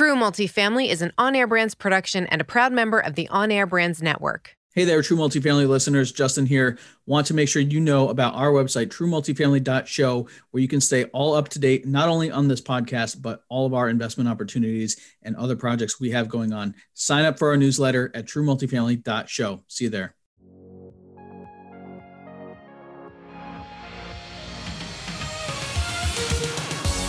True Multifamily is an on air brands production and a proud member of the On Air Brands Network. Hey there, True Multifamily listeners. Justin here. Want to make sure you know about our website, truemultifamily.show, where you can stay all up to date, not only on this podcast, but all of our investment opportunities and other projects we have going on. Sign up for our newsletter at truemultifamily.show. See you there.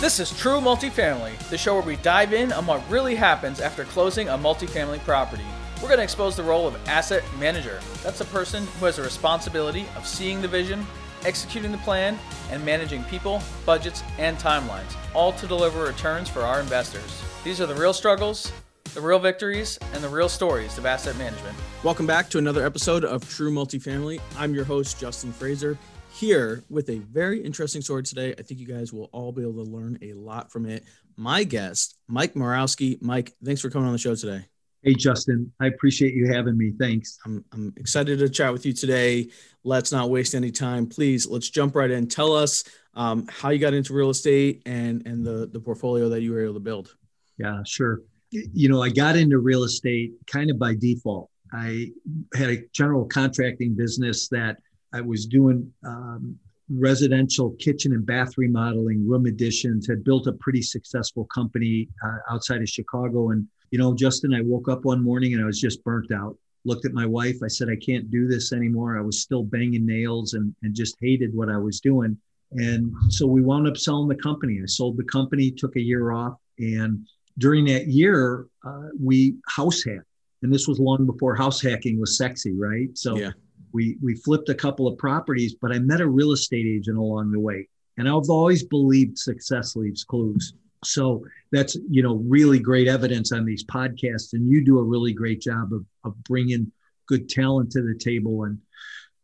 This is True Multifamily, the show where we dive in on what really happens after closing a multifamily property. We're going to expose the role of asset manager. That's a person who has a responsibility of seeing the vision, executing the plan, and managing people, budgets, and timelines, all to deliver returns for our investors. These are the real struggles, the real victories, and the real stories of asset management. Welcome back to another episode of True Multifamily. I'm your host, Justin Fraser here with a very interesting story today. I think you guys will all be able to learn a lot from it. My guest, Mike Morawski. Mike, thanks for coming on the show today. Hey, Justin, I appreciate you having me. Thanks. I'm, I'm excited to chat with you today. Let's not waste any time. Please, let's jump right in. Tell us um, how you got into real estate and, and the, the portfolio that you were able to build. Yeah, sure. You know, I got into real estate kind of by default. I had a general contracting business that – I was doing um, residential kitchen and bath remodeling, room additions, had built a pretty successful company uh, outside of Chicago. And, you know, Justin, I woke up one morning and I was just burnt out. Looked at my wife. I said, I can't do this anymore. I was still banging nails and, and just hated what I was doing. And so we wound up selling the company. I sold the company, took a year off. And during that year, uh, we house hacked. And this was long before house hacking was sexy, right? So yeah we we flipped a couple of properties, but I met a real estate agent along the way, and I've always believed success leaves clues. So that's you know really great evidence on these podcasts, and you do a really great job of of bringing good talent to the table. And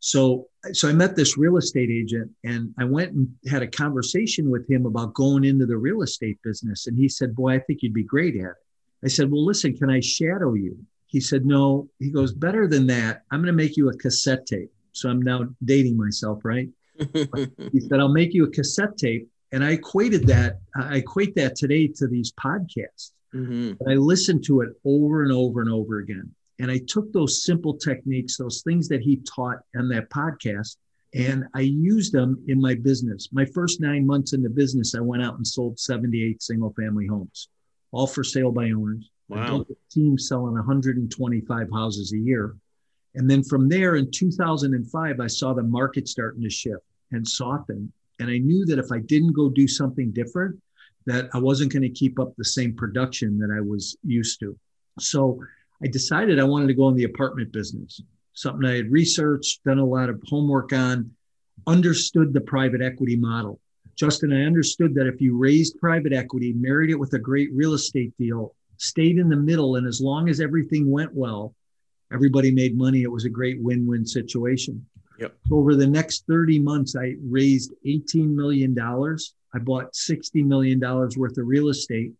so so I met this real estate agent, and I went and had a conversation with him about going into the real estate business, and he said, "Boy, I think you'd be great at it." I said, "Well, listen, can I shadow you?" He said, No, he goes, Better than that. I'm going to make you a cassette tape. So I'm now dating myself, right? he said, I'll make you a cassette tape. And I equated that, I equate that today to these podcasts. Mm-hmm. I listened to it over and over and over again. And I took those simple techniques, those things that he taught on that podcast, and I used them in my business. My first nine months in the business, I went out and sold 78 single family homes, all for sale by owners. Wow. Team selling 125 houses a year. And then from there in 2005, I saw the market starting to shift and soften. And I knew that if I didn't go do something different, that I wasn't going to keep up the same production that I was used to. So I decided I wanted to go in the apartment business, something I had researched, done a lot of homework on, understood the private equity model. Justin, I understood that if you raised private equity, married it with a great real estate deal, stayed in the middle. And as long as everything went well, everybody made money. It was a great win win situation. Yep. Over the next 30 months, I raised $18 million. I bought $60 million worth of real estate.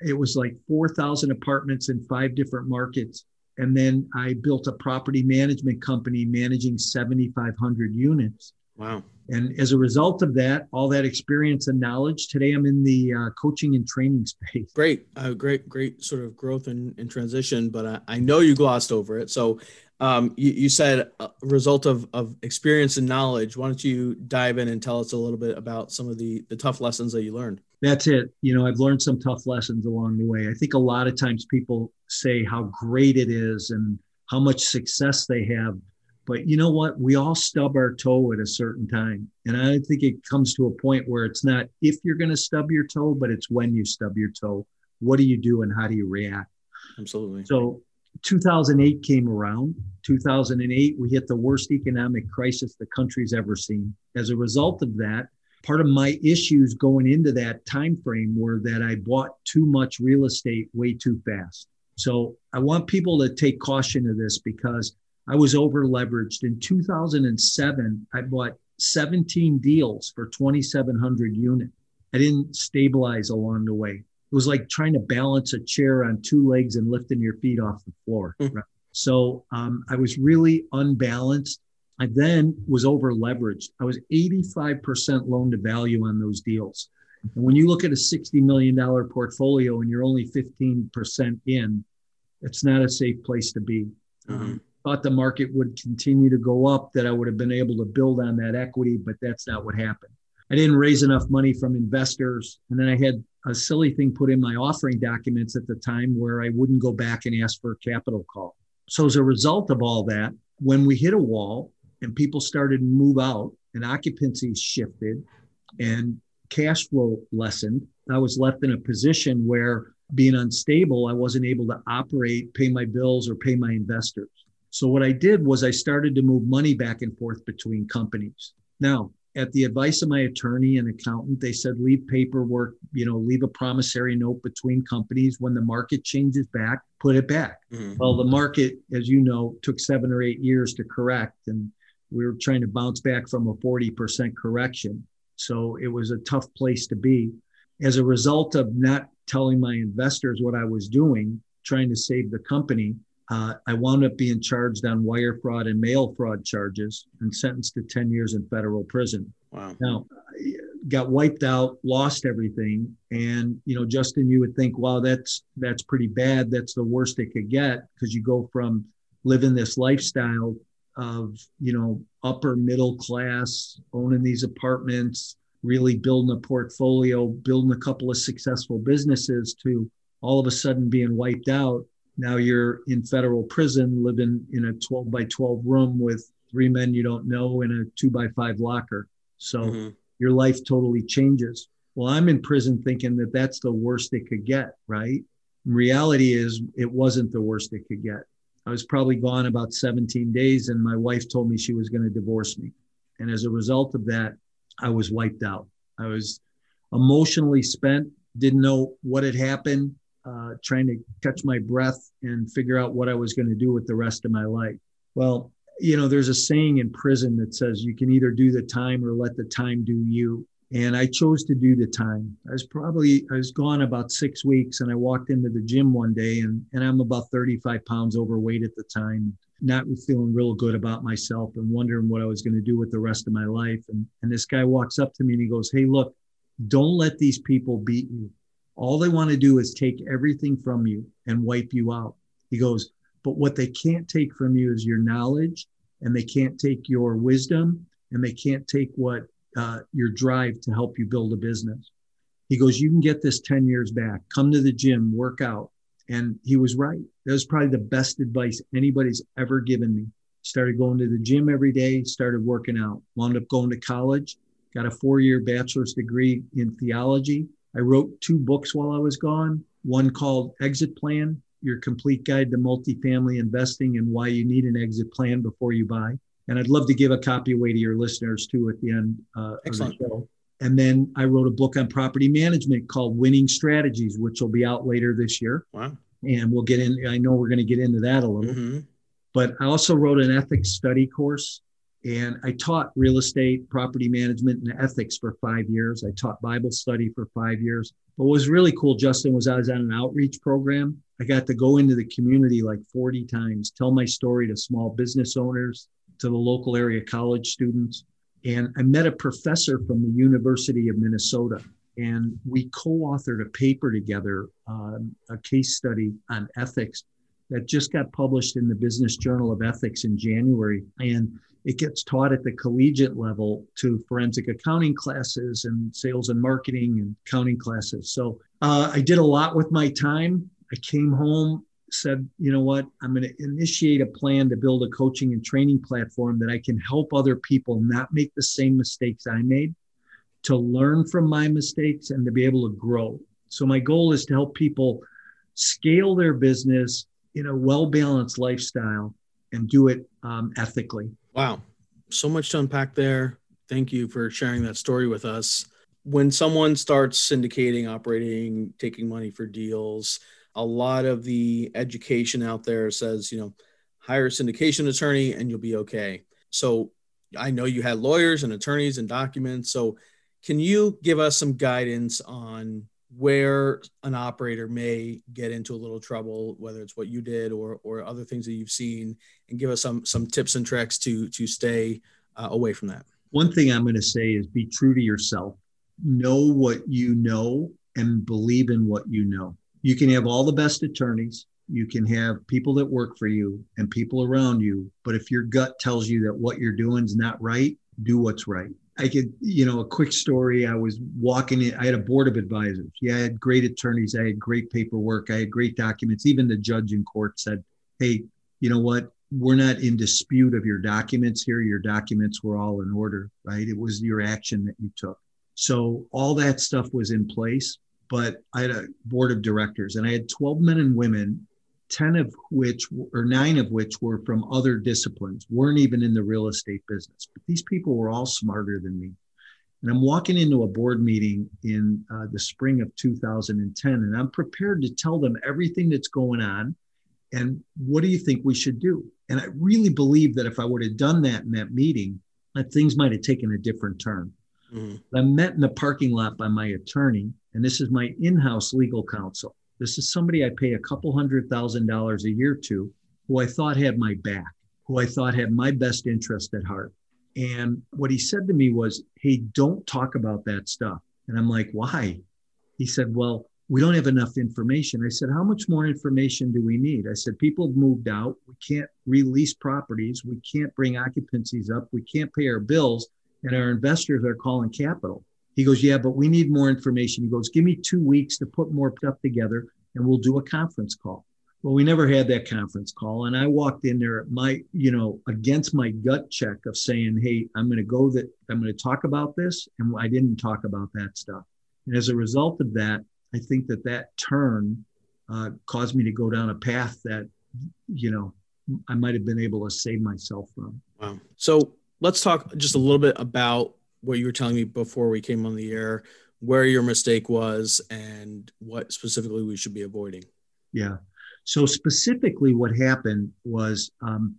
It was like 4,000 apartments in five different markets. And then I built a property management company managing 7,500 units. Wow. And as a result of that, all that experience and knowledge, today I'm in the uh, coaching and training space. Great, uh, great, great sort of growth and, and transition, but I, I, know you glossed over it. So um, you, you, said a result of, of experience and knowledge. Why don't you dive in and tell us a little bit about some of the, the tough lessons that you learned? That's it. You know, I've learned some tough lessons along the way. I think a lot of times people say how great it is and how much success they have but you know what? We all stub our toe at a certain time. And I think it comes to a point where it's not if you're going to stub your toe, but it's when you stub your toe. What do you do and how do you react? Absolutely. So 2008 came around. 2008, we hit the worst economic crisis the country's ever seen. As a result of that, part of my issues going into that time frame were that I bought too much real estate way too fast. So I want people to take caution to this because I was over leveraged. In 2007, I bought 17 deals for 2,700 units. I didn't stabilize along the way. It was like trying to balance a chair on two legs and lifting your feet off the floor. Mm-hmm. Right? So um, I was really unbalanced. I then was over leveraged. I was 85% loan to value on those deals. And when you look at a $60 million portfolio and you're only 15% in, it's not a safe place to be. Mm-hmm. Um, thought the market would continue to go up, that I would have been able to build on that equity, but that's not what happened. I didn't raise enough money from investors. And then I had a silly thing put in my offering documents at the time where I wouldn't go back and ask for a capital call. So, as a result of all that, when we hit a wall and people started to move out and occupancy shifted and cash flow lessened, I was left in a position where being unstable, I wasn't able to operate, pay my bills, or pay my investors. So what I did was I started to move money back and forth between companies. Now, at the advice of my attorney and accountant, they said leave paperwork, you know, leave a promissory note between companies. When the market changes back, put it back. Mm-hmm. Well, the market, as you know, took seven or eight years to correct, and we were trying to bounce back from a 40% correction. So it was a tough place to be. As a result of not telling my investors what I was doing, trying to save the company, uh, I wound up being charged on wire fraud and mail fraud charges and sentenced to 10 years in federal prison. Wow. Now, got wiped out, lost everything. And, you know, Justin, you would think, wow, that's, that's pretty bad. That's the worst it could get because you go from living this lifestyle of, you know, upper middle class, owning these apartments, really building a portfolio, building a couple of successful businesses to all of a sudden being wiped out now you're in federal prison, living in a 12 by 12 room with three men you don't know in a two by five locker. So mm-hmm. your life totally changes. Well, I'm in prison thinking that that's the worst it could get, right? reality is, it wasn't the worst it could get. I was probably gone about 17 days, and my wife told me she was going to divorce me. And as a result of that, I was wiped out. I was emotionally spent, didn't know what had happened, uh, trying to catch my breath and figure out what I was going to do with the rest of my life. Well, you know, there's a saying in prison that says you can either do the time or let the time do you. And I chose to do the time. I was probably, I was gone about six weeks and I walked into the gym one day and, and I'm about 35 pounds overweight at the time, not feeling real good about myself and wondering what I was going to do with the rest of my life. And, and this guy walks up to me and he goes, Hey, look, don't let these people beat you. All they want to do is take everything from you and wipe you out. He goes, but what they can't take from you is your knowledge, and they can't take your wisdom, and they can't take what uh, your drive to help you build a business. He goes, you can get this 10 years back. Come to the gym, work out. And he was right. That was probably the best advice anybody's ever given me. Started going to the gym every day, started working out, wound up going to college, got a four year bachelor's degree in theology, I wrote two books while I was gone. One called Exit Plan, Your Complete Guide to Multifamily Investing and Why You Need an Exit Plan Before You Buy. And I'd love to give a copy away to your listeners too at the end uh, of the show. And then I wrote a book on property management called Winning Strategies, which will be out later this year. Wow. And we'll get in, I know we're going to get into that a little. Mm-hmm. But I also wrote an ethics study course and I taught real estate, property management, and ethics for five years. I taught Bible study for five years. But what was really cool, Justin, was I was on an outreach program. I got to go into the community like 40 times, tell my story to small business owners, to the local area college students. And I met a professor from the University of Minnesota, and we co authored a paper together, um, a case study on ethics that just got published in the Business Journal of Ethics in January. And it gets taught at the collegiate level to forensic accounting classes and sales and marketing and accounting classes. So uh, I did a lot with my time. I came home, said, you know what, I'm going to initiate a plan to build a coaching and training platform that I can help other people not make the same mistakes I made, to learn from my mistakes, and to be able to grow. So my goal is to help people scale their business in a well balanced lifestyle and do it um, ethically. Wow. So much to unpack there. Thank you for sharing that story with us. When someone starts syndicating, operating, taking money for deals, a lot of the education out there says, you know, hire a syndication attorney and you'll be okay. So I know you had lawyers and attorneys and documents. So can you give us some guidance on where an operator may get into a little trouble, whether it's what you did or or other things that you've seen, and give us some some tips and tricks to to stay uh, away from that. One thing I'm going to say is be true to yourself. know what you know and believe in what you know. You can have all the best attorneys, you can have people that work for you and people around you, but if your gut tells you that what you're doing is not right, do what's right. I could, you know, a quick story. I was walking in, I had a board of advisors. Yeah, I had great attorneys. I had great paperwork. I had great documents. Even the judge in court said, Hey, you know what? We're not in dispute of your documents here. Your documents were all in order, right? It was your action that you took. So all that stuff was in place. But I had a board of directors and I had 12 men and women 10 of which or nine of which were from other disciplines weren't even in the real estate business. But these people were all smarter than me. And i'm walking into a board meeting in uh, the spring of 2010 and i'm prepared to tell them everything that's going on and what do you think we should do? And i really believe that if i would have done that in that meeting that things might have taken a different turn. Mm-hmm. i met in the parking lot by my attorney and this is my in-house legal counsel this is somebody I pay a couple hundred thousand dollars a year to who I thought had my back, who I thought had my best interest at heart. And what he said to me was, Hey, don't talk about that stuff. And I'm like, Why? He said, Well, we don't have enough information. I said, How much more information do we need? I said, People have moved out. We can't release properties. We can't bring occupancies up. We can't pay our bills. And our investors are calling capital. He goes, Yeah, but we need more information. He goes, Give me two weeks to put more stuff together and we'll do a conference call. Well, we never had that conference call. And I walked in there, my, you know, against my gut check of saying, Hey, I'm going to go that I'm going to talk about this. And I didn't talk about that stuff. And as a result of that, I think that that turn uh, caused me to go down a path that, you know, I might have been able to save myself from. Wow. So let's talk just a little bit about what you were telling me before we came on the air, where your mistake was, and what specifically we should be avoiding. Yeah. So specifically, what happened was, um,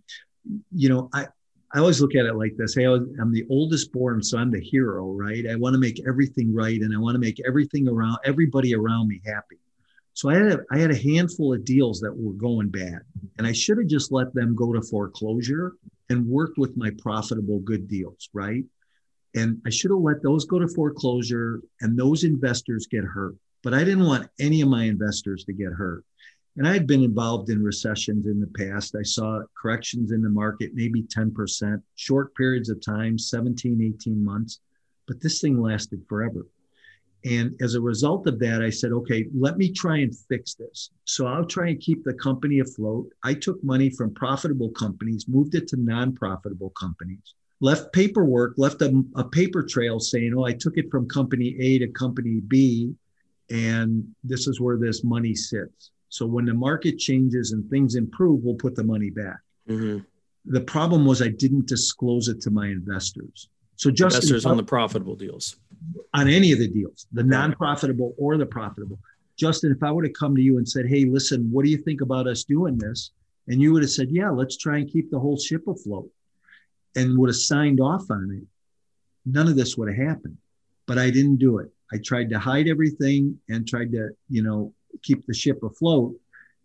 you know, I I always look at it like this. Hey, I'm the oldest born, so I'm the hero, right? I want to make everything right, and I want to make everything around everybody around me happy. So I had a, I had a handful of deals that were going bad, and I should have just let them go to foreclosure and worked with my profitable good deals, right? And I should have let those go to foreclosure and those investors get hurt. But I didn't want any of my investors to get hurt. And I had been involved in recessions in the past. I saw corrections in the market, maybe 10%, short periods of time, 17, 18 months. But this thing lasted forever. And as a result of that, I said, okay, let me try and fix this. So I'll try and keep the company afloat. I took money from profitable companies, moved it to non profitable companies left paperwork, left a, a paper trail saying, oh, I took it from company A to company B, and this is where this money sits. So when the market changes and things improve, we'll put the money back. Mm-hmm. The problem was I didn't disclose it to my investors. So just investors on the profitable deals, on any of the deals, the non-profitable or the profitable. Justin, if I would have come to you and said, "Hey, listen, what do you think about us doing this?" and you would have said, "Yeah, let's try and keep the whole ship afloat," and would have signed off on it, none of this would have happened. But I didn't do it. I tried to hide everything and tried to, you know, keep the ship afloat.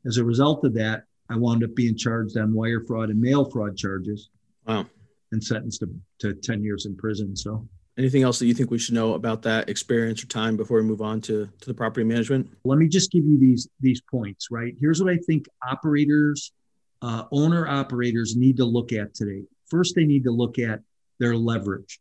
As a result of that, I wound up being charged on wire fraud and mail fraud charges. Wow. And sentenced to, to 10 years in prison. So anything else that you think we should know about that experience or time before we move on to, to the property management? Let me just give you these these points, right? Here's what I think operators, uh, owner operators need to look at today. First, they need to look at their leverage.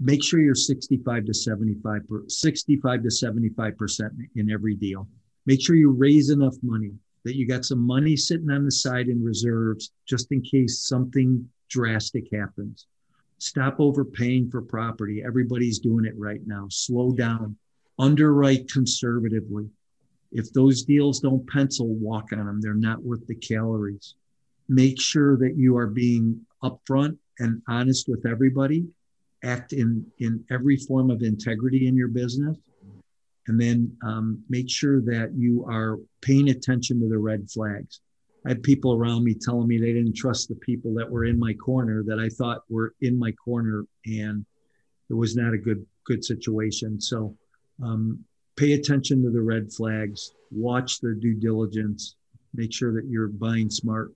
Make sure you're 65 to 75, 65 to 75% in every deal. Make sure you raise enough money that you got some money sitting on the side in reserves just in case something drastic happens. Stop overpaying for property. Everybody's doing it right now. Slow down. Underwrite conservatively. If those deals don't pencil, walk on them. They're not worth the calories. Make sure that you are being upfront and honest with everybody act in in every form of integrity in your business and then um, make sure that you are paying attention to the red flags. I had people around me telling me they didn't trust the people that were in my corner that i thought were in my corner and it was not a good good situation. So um, pay attention to the red flags watch the due diligence make sure that you're buying smart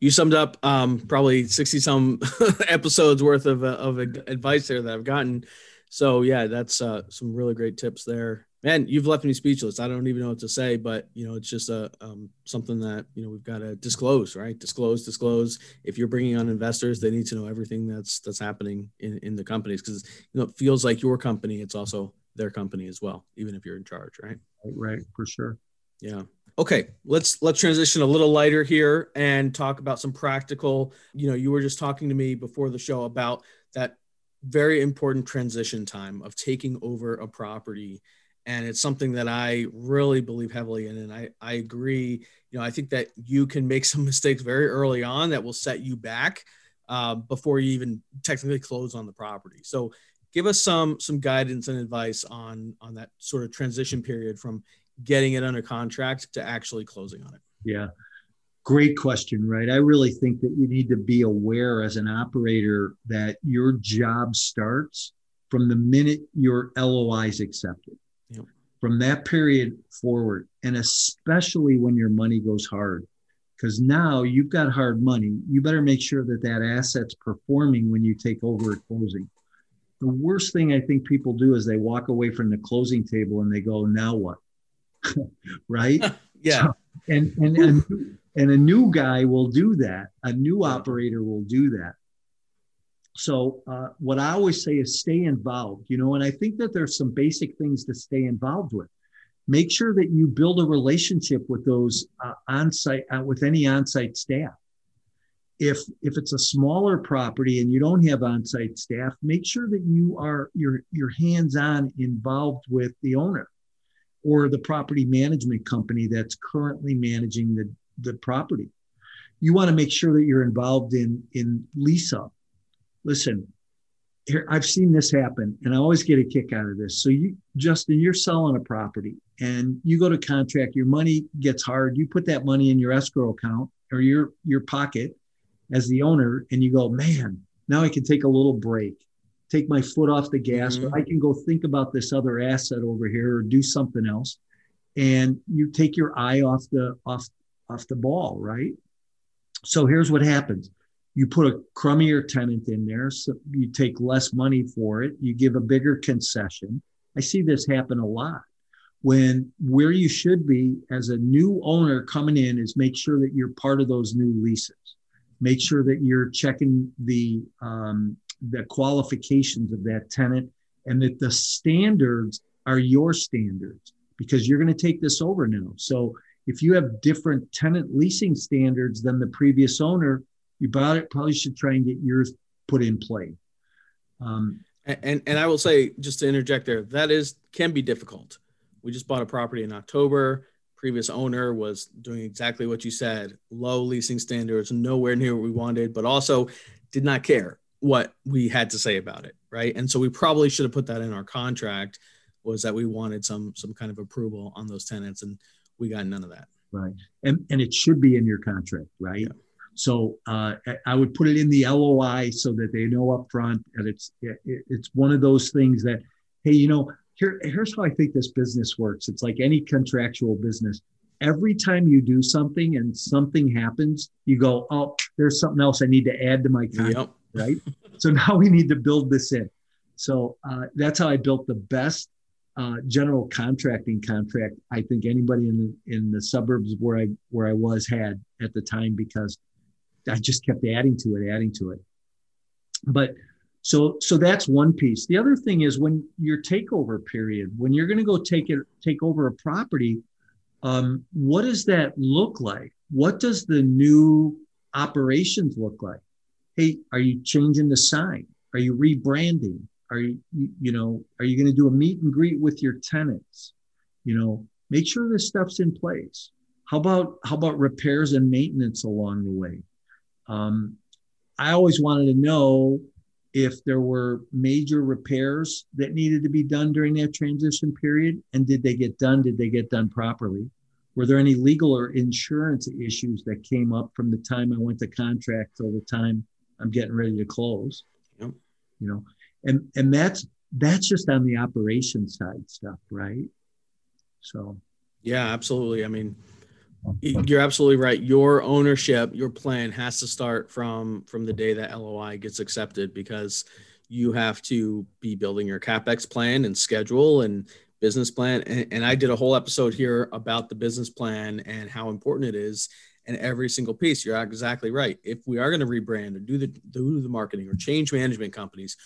you summed up um, probably 60 some episodes worth of, uh, of advice there that I've gotten. So yeah, that's uh, some really great tips there. Man, you've left me speechless. I don't even know what to say, but you know, it's just a um, something that you know we've got to disclose, right? Disclose, disclose. If you're bringing on investors, they need to know everything that's that's happening in, in the companies because you know it feels like your company. It's also their company as well, even if you're in charge, right? Right, for sure. Yeah. Okay, let's let's transition a little lighter here and talk about some practical. You know, you were just talking to me before the show about that very important transition time of taking over a property and it's something that I really believe heavily in. And I, I agree. You know, I think that you can make some mistakes very early on that will set you back uh, before you even technically close on the property. So, give us some some guidance and advice on on that sort of transition period from getting it under contract to actually closing on it. Yeah. Great question, right? I really think that you need to be aware as an operator that your job starts from the minute your LOI is accepted from that period forward, and especially when your money goes hard, because now you've got hard money, you better make sure that that asset's performing when you take over at closing. The worst thing I think people do is they walk away from the closing table and they go, "Now what?" right? yeah. So, and and and, and a new guy will do that. A new operator will do that so uh, what i always say is stay involved you know and i think that there's some basic things to stay involved with make sure that you build a relationship with those uh, on-site uh, with any on-site staff if if it's a smaller property and you don't have on-site staff make sure that you are your your hands-on involved with the owner or the property management company that's currently managing the the property you want to make sure that you're involved in in lease up listen, here I've seen this happen, and I always get a kick out of this. So you, Justin, you're selling a property, and you go to contract. Your money gets hard. You put that money in your escrow account or your your pocket as the owner, and you go, man, now I can take a little break, take my foot off the gas, mm-hmm. or I can go think about this other asset over here or do something else, and you take your eye off the off off the ball, right? So here's what happens. You put a crummier tenant in there so you take less money for it you give a bigger concession. I see this happen a lot. When where you should be as a new owner coming in is make sure that you're part of those new leases. Make sure that you're checking the um, the qualifications of that tenant and that the standards are your standards because you're going to take this over now so if you have different tenant leasing standards than the previous owner you bought it, probably should try and get yours put in play. Um, and, and, and I will say, just to interject there, that is can be difficult. We just bought a property in October. Previous owner was doing exactly what you said: low leasing standards, nowhere near what we wanted, but also did not care what we had to say about it, right? And so we probably should have put that in our contract. Was that we wanted some some kind of approval on those tenants, and we got none of that. Right, and and it should be in your contract, right? Yeah. So uh, I would put it in the LOI so that they know up front that it's it's one of those things that, hey, you know, here here's how I think this business works. It's like any contractual business. Every time you do something and something happens, you go, oh, there's something else I need to add to my contract, yep. Right? so now we need to build this in. So uh, that's how I built the best uh, general contracting contract I think anybody in the in the suburbs where I where I was had at the time because I just kept adding to it, adding to it. But so so that's one piece. The other thing is when your takeover period, when you're going to go take it take over a property, um, what does that look like? What does the new operations look like? Hey, are you changing the sign? Are you rebranding? Are you you know are you going to do a meet and greet with your tenants? You know, make sure this stuff's in place. How about how about repairs and maintenance along the way? Um, I always wanted to know if there were major repairs that needed to be done during that transition period and did they get done did they get done properly were there any legal or insurance issues that came up from the time i went to contract till the time i'm getting ready to close. Yep. you know and and that's that's just on the operation side stuff right? So. Yeah absolutely. I mean you're absolutely right. Your ownership, your plan has to start from from the day that LOI gets accepted because you have to be building your capex plan and schedule and business plan. And, and, i did a whole episode here about the business plan and how important it is and every single piece. You're exactly right. If we are going to rebrand or do the do the marketing or change management companies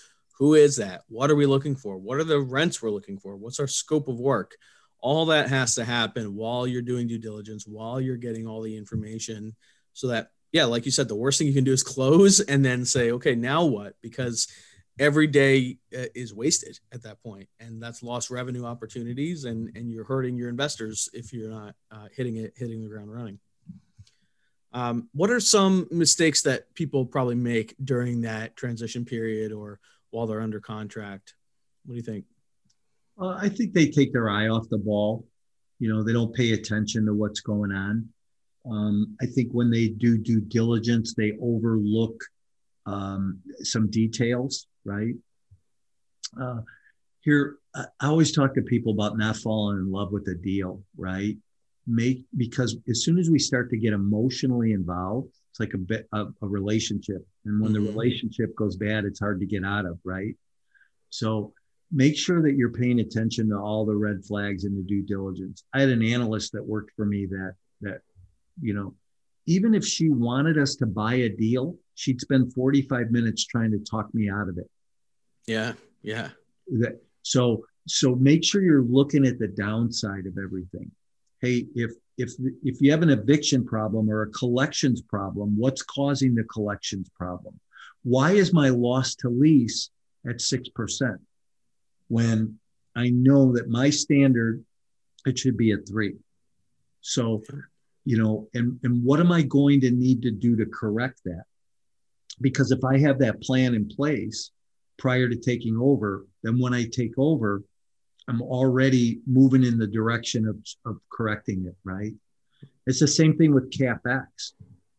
who is that? What are we looking for? What are the rents we're looking for? What's our scope of work? All that has to happen while you're doing due diligence while you're getting all the information so that yeah like you said the worst thing you can do is close and then say okay now what? Because every day uh, is wasted at that point and that's lost revenue opportunities and and you're hurting your investors if you're not uh, hitting it hitting the ground running um, what are some mistakes that people probably make during that transition period or while they're under contract what do you think i think they take their eye off the ball you know they don't pay attention to what's going on um, i think when they do due diligence they overlook um, some details right? Uh, here, I always talk to people about not falling in love with a deal, right? Make because as soon as we start to get emotionally involved, it's like a bit of a relationship, and when mm-hmm. the relationship goes bad, it's hard to get out of, right? So make sure that you're paying attention to all the red flags in the due diligence. I had an analyst that worked for me that that you know even if she wanted us to buy a deal, she'd spend 45 minutes trying to talk me out of it. Yeah, yeah. That, so so make sure you're looking at the downside of everything. Hey, if if if you have an eviction problem or a collections problem, what's causing the collections problem? Why is my loss to lease at 6% when I know that my standard it should be at 3. So you know and and what am i going to need to do to correct that because if i have that plan in place prior to taking over then when i take over i'm already moving in the direction of, of correcting it right? It's the same thing with capex.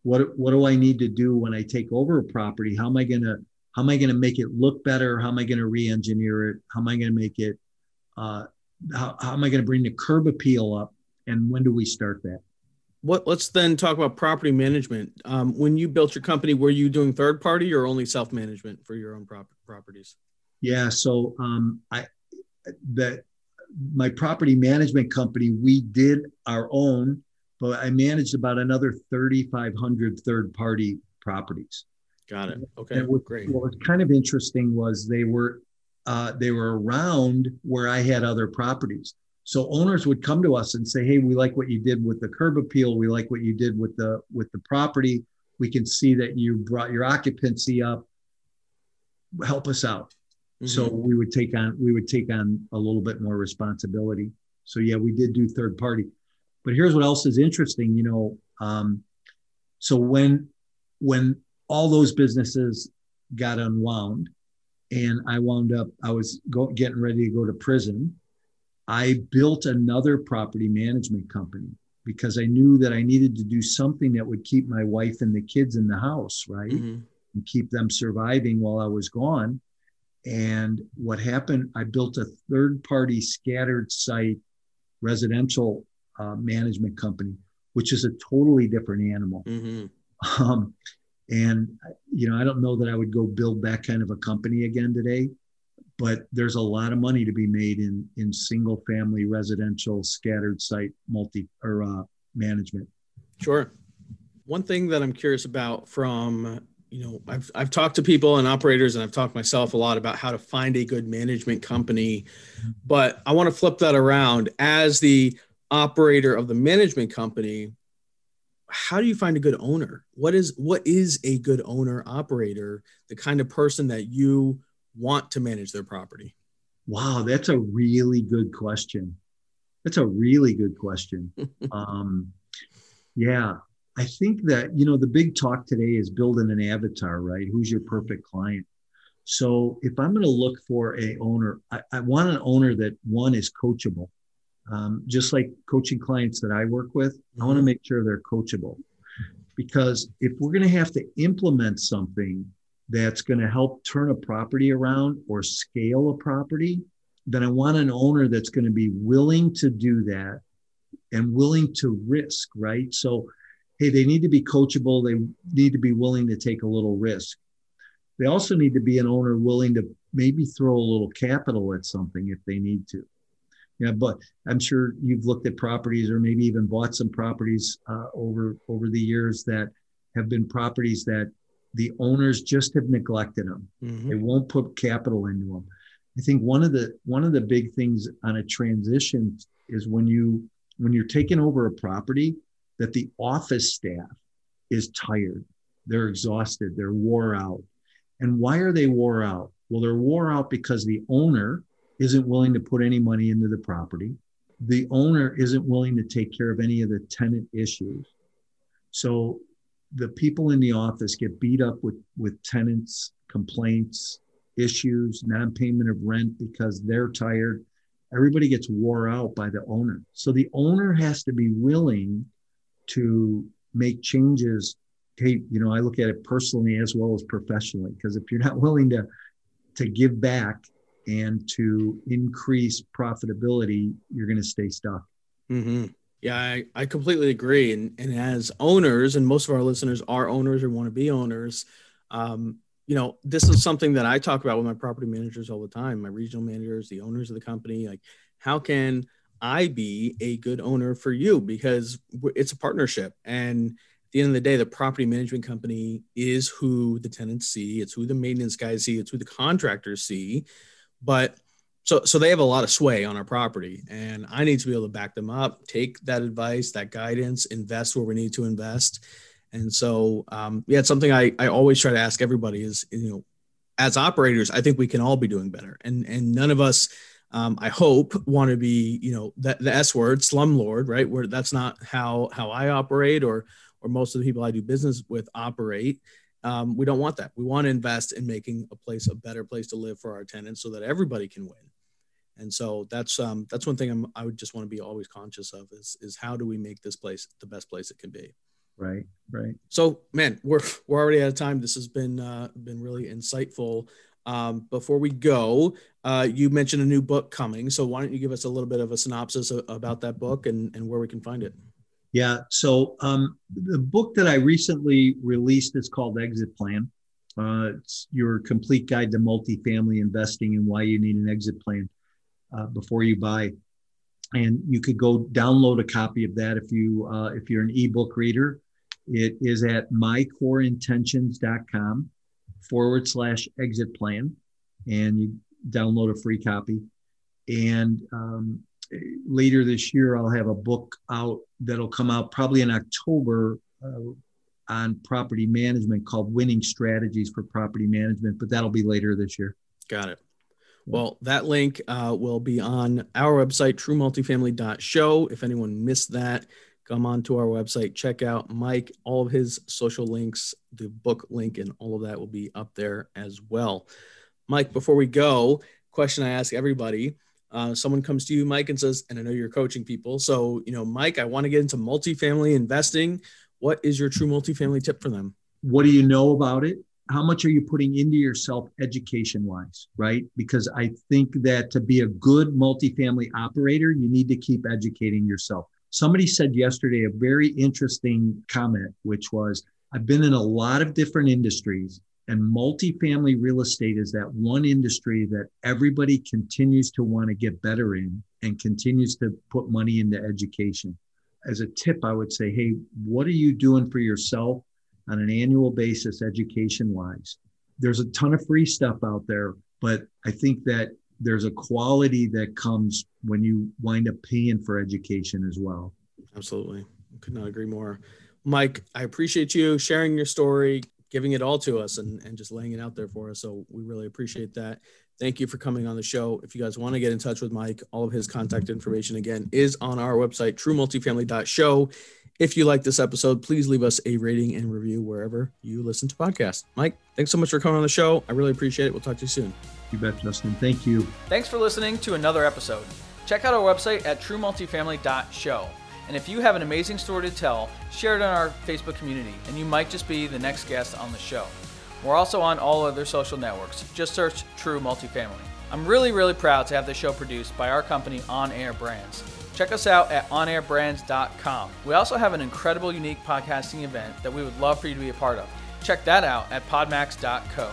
What what do i need to do when i take over a property? How am i going to how am i going to make it look better? How am i going to re-engineer it? How am i going to make it uh, how, how am i going to bring the curb appeal up? And when do we start that? What let's then talk about property management. Um, when you built your company were you doing third party or only self-management for your own prop- properties? Yeah so um, i that my property management company we did our own but i managed about another 3500 third party properties got it okay what, great what was kind of interesting was they were uh, they were around where i had other properties so owners would come to us and say, "Hey, we like what you did with the curb appeal. We like what you did with the with the property. We can see that you brought your occupancy up. Help us out." Mm-hmm. So we would take on we would take on a little bit more responsibility. So yeah, we did do third party. But here's what else is interesting. You know, um, so when when all those businesses got unwound, and I wound up, I was go, getting ready to go to prison I built another property management company because I knew that I needed to do something that would keep my wife and the kids in the house, right? Mm-hmm. And keep them surviving while I was gone. And what happened, I built a third party scattered site residential uh, management company, which is a totally different animal. Mm-hmm. Um, and, you know, I don't know that I would go build that kind of a company again today but there's a lot of money to be made in in single family residential scattered site multi or uh, management sure one thing that i'm curious about from you know I've, I've talked to people and operators and i've talked myself a lot about how to find a good management company but i want to flip that around as the operator of the management company how do you find a good owner what is what is a good owner operator the kind of person that you want to manage their property? Wow, that's a really good question. That's a really good question. um, yeah, I think that, you know, the big talk today is building an avatar, right? Who's your perfect client? So if I'm going to look for a owner, I, I, want an owner that one is coachable. Um, just like coaching clients that I work with, mm-hmm. I want to make sure they're coachable. Because if we're going to have to implement something that's going to help turn a property around or scale a property, then I want an owner that's going to be willing to do that and willing to risk, right? So, hey, they need to be coachable, they need to be willing to take a little risk. They also need to be an owner willing to maybe throw a little capital at something if they need to. Yeah, but I'm sure you've looked at properties or maybe even bought some properties uh, over over the years that have been properties that the owners just have neglected them. Mm-hmm. They won't put capital into them. I think one of the one of the big things on a transition is when you when you're taking over a property that the office staff is tired, they're exhausted, they're wore out. And why are they wore out? Well, they're wore out because the owner isn't willing to put any money into the property. The owner isn't willing to take care of any of the tenant issues. So the people in the office get beat up with, with tenants, complaints, issues, non-payment of rent because they're tired. Everybody gets wore out by the owner. So the owner has to be willing to make changes. Hey, you know, I look at it personally as well as professionally, because if you're not willing to to give back and to increase profitability, you're going to stay stuck. Mm-hmm. Yeah, I, I completely agree. And, and as owners, and most of our listeners are owners or want to be owners, um, you know, this is something that I talk about with my property managers all the time, my regional managers, the owners of the company. Like, how can I be a good owner for you? Because it's a partnership. And at the end of the day, the property management company is who the tenants see, it's who the maintenance guys see, it's who the contractors see. But so so they have a lot of sway on our property and i need to be able to back them up take that advice that guidance invest where we need to invest and so um, yeah it's something I, I always try to ask everybody is you know as operators i think we can all be doing better and and none of us um, i hope want to be you know that the s word slumlord right? Where that's not how how i operate or or most of the people i do business with operate. Um, we don't want that. We want to invest in making a place a better place to live for our tenants so that everybody can win. And so that's um, that's one thing I'm, i would just want to be always conscious of is is how do we make this place the best place it can be? Right right. So man we're we're already out of time. This has been uh, been really insightful um, before we go uh, you mentioned a new book coming so why don't you give us a little bit of a synopsis about that book and and where we can find it yeah so um, the book that i recently released is called exit plan uh, it's your complete guide to multifamily investing and why you need an exit plan uh, before you buy. And you could go download a copy of that if you uh, if you're an ebook reader. It is at mycoreintentions.com forward slash exit plan, and you download a free copy. And um, later this year, I'll have a book out that'll come out probably in October uh, on property management called Winning Strategies for Property Management, but that'll be later this year. Got it. Well, that link uh, will be on our website, truemultifamily.show. If anyone missed that, come on to our website, check out Mike, all of his social links, the book link, and all of that will be up there as well. Mike, before we go, question I ask everybody. Uh, someone comes to you, Mike, and says, and I know you're coaching people. So, you know, Mike, I want to get into multifamily investing. What is your true multifamily tip for them? What do you know about it? how much are you putting into yourself education wise right because i think that to be a good multifamily operator you need to keep educating yourself somebody said yesterday a very interesting comment which was i've been in a lot of different industries and multifamily real estate is that one industry that everybody continues to want to get better in and continues to put money into education as a tip i would say hey what are you doing for yourself on an annual basis, education wise. There's a ton of free stuff out there, but I think that there's a quality that comes when you wind up paying for education as well. Absolutely. Could not agree more. Mike, I appreciate you sharing your story, giving it all to us, and, and just laying it out there for us. So we really appreciate that. Thank you for coming on the show. If you guys want to get in touch with Mike, all of his contact information again is on our website, truemultifamily.show. If you like this episode, please leave us a rating and review wherever you listen to podcasts. Mike, thanks so much for coming on the show. I really appreciate it. We'll talk to you soon. You bet, Justin. Thank you. Thanks for listening to another episode. Check out our website at truemultifamily.show. And if you have an amazing story to tell, share it on our Facebook community, and you might just be the next guest on the show. We're also on all other social networks. Just search True Multifamily. I'm really, really proud to have the show produced by our company On Air Brands. Check us out at onairbrands.com. We also have an incredible, unique podcasting event that we would love for you to be a part of. Check that out at podmax.co.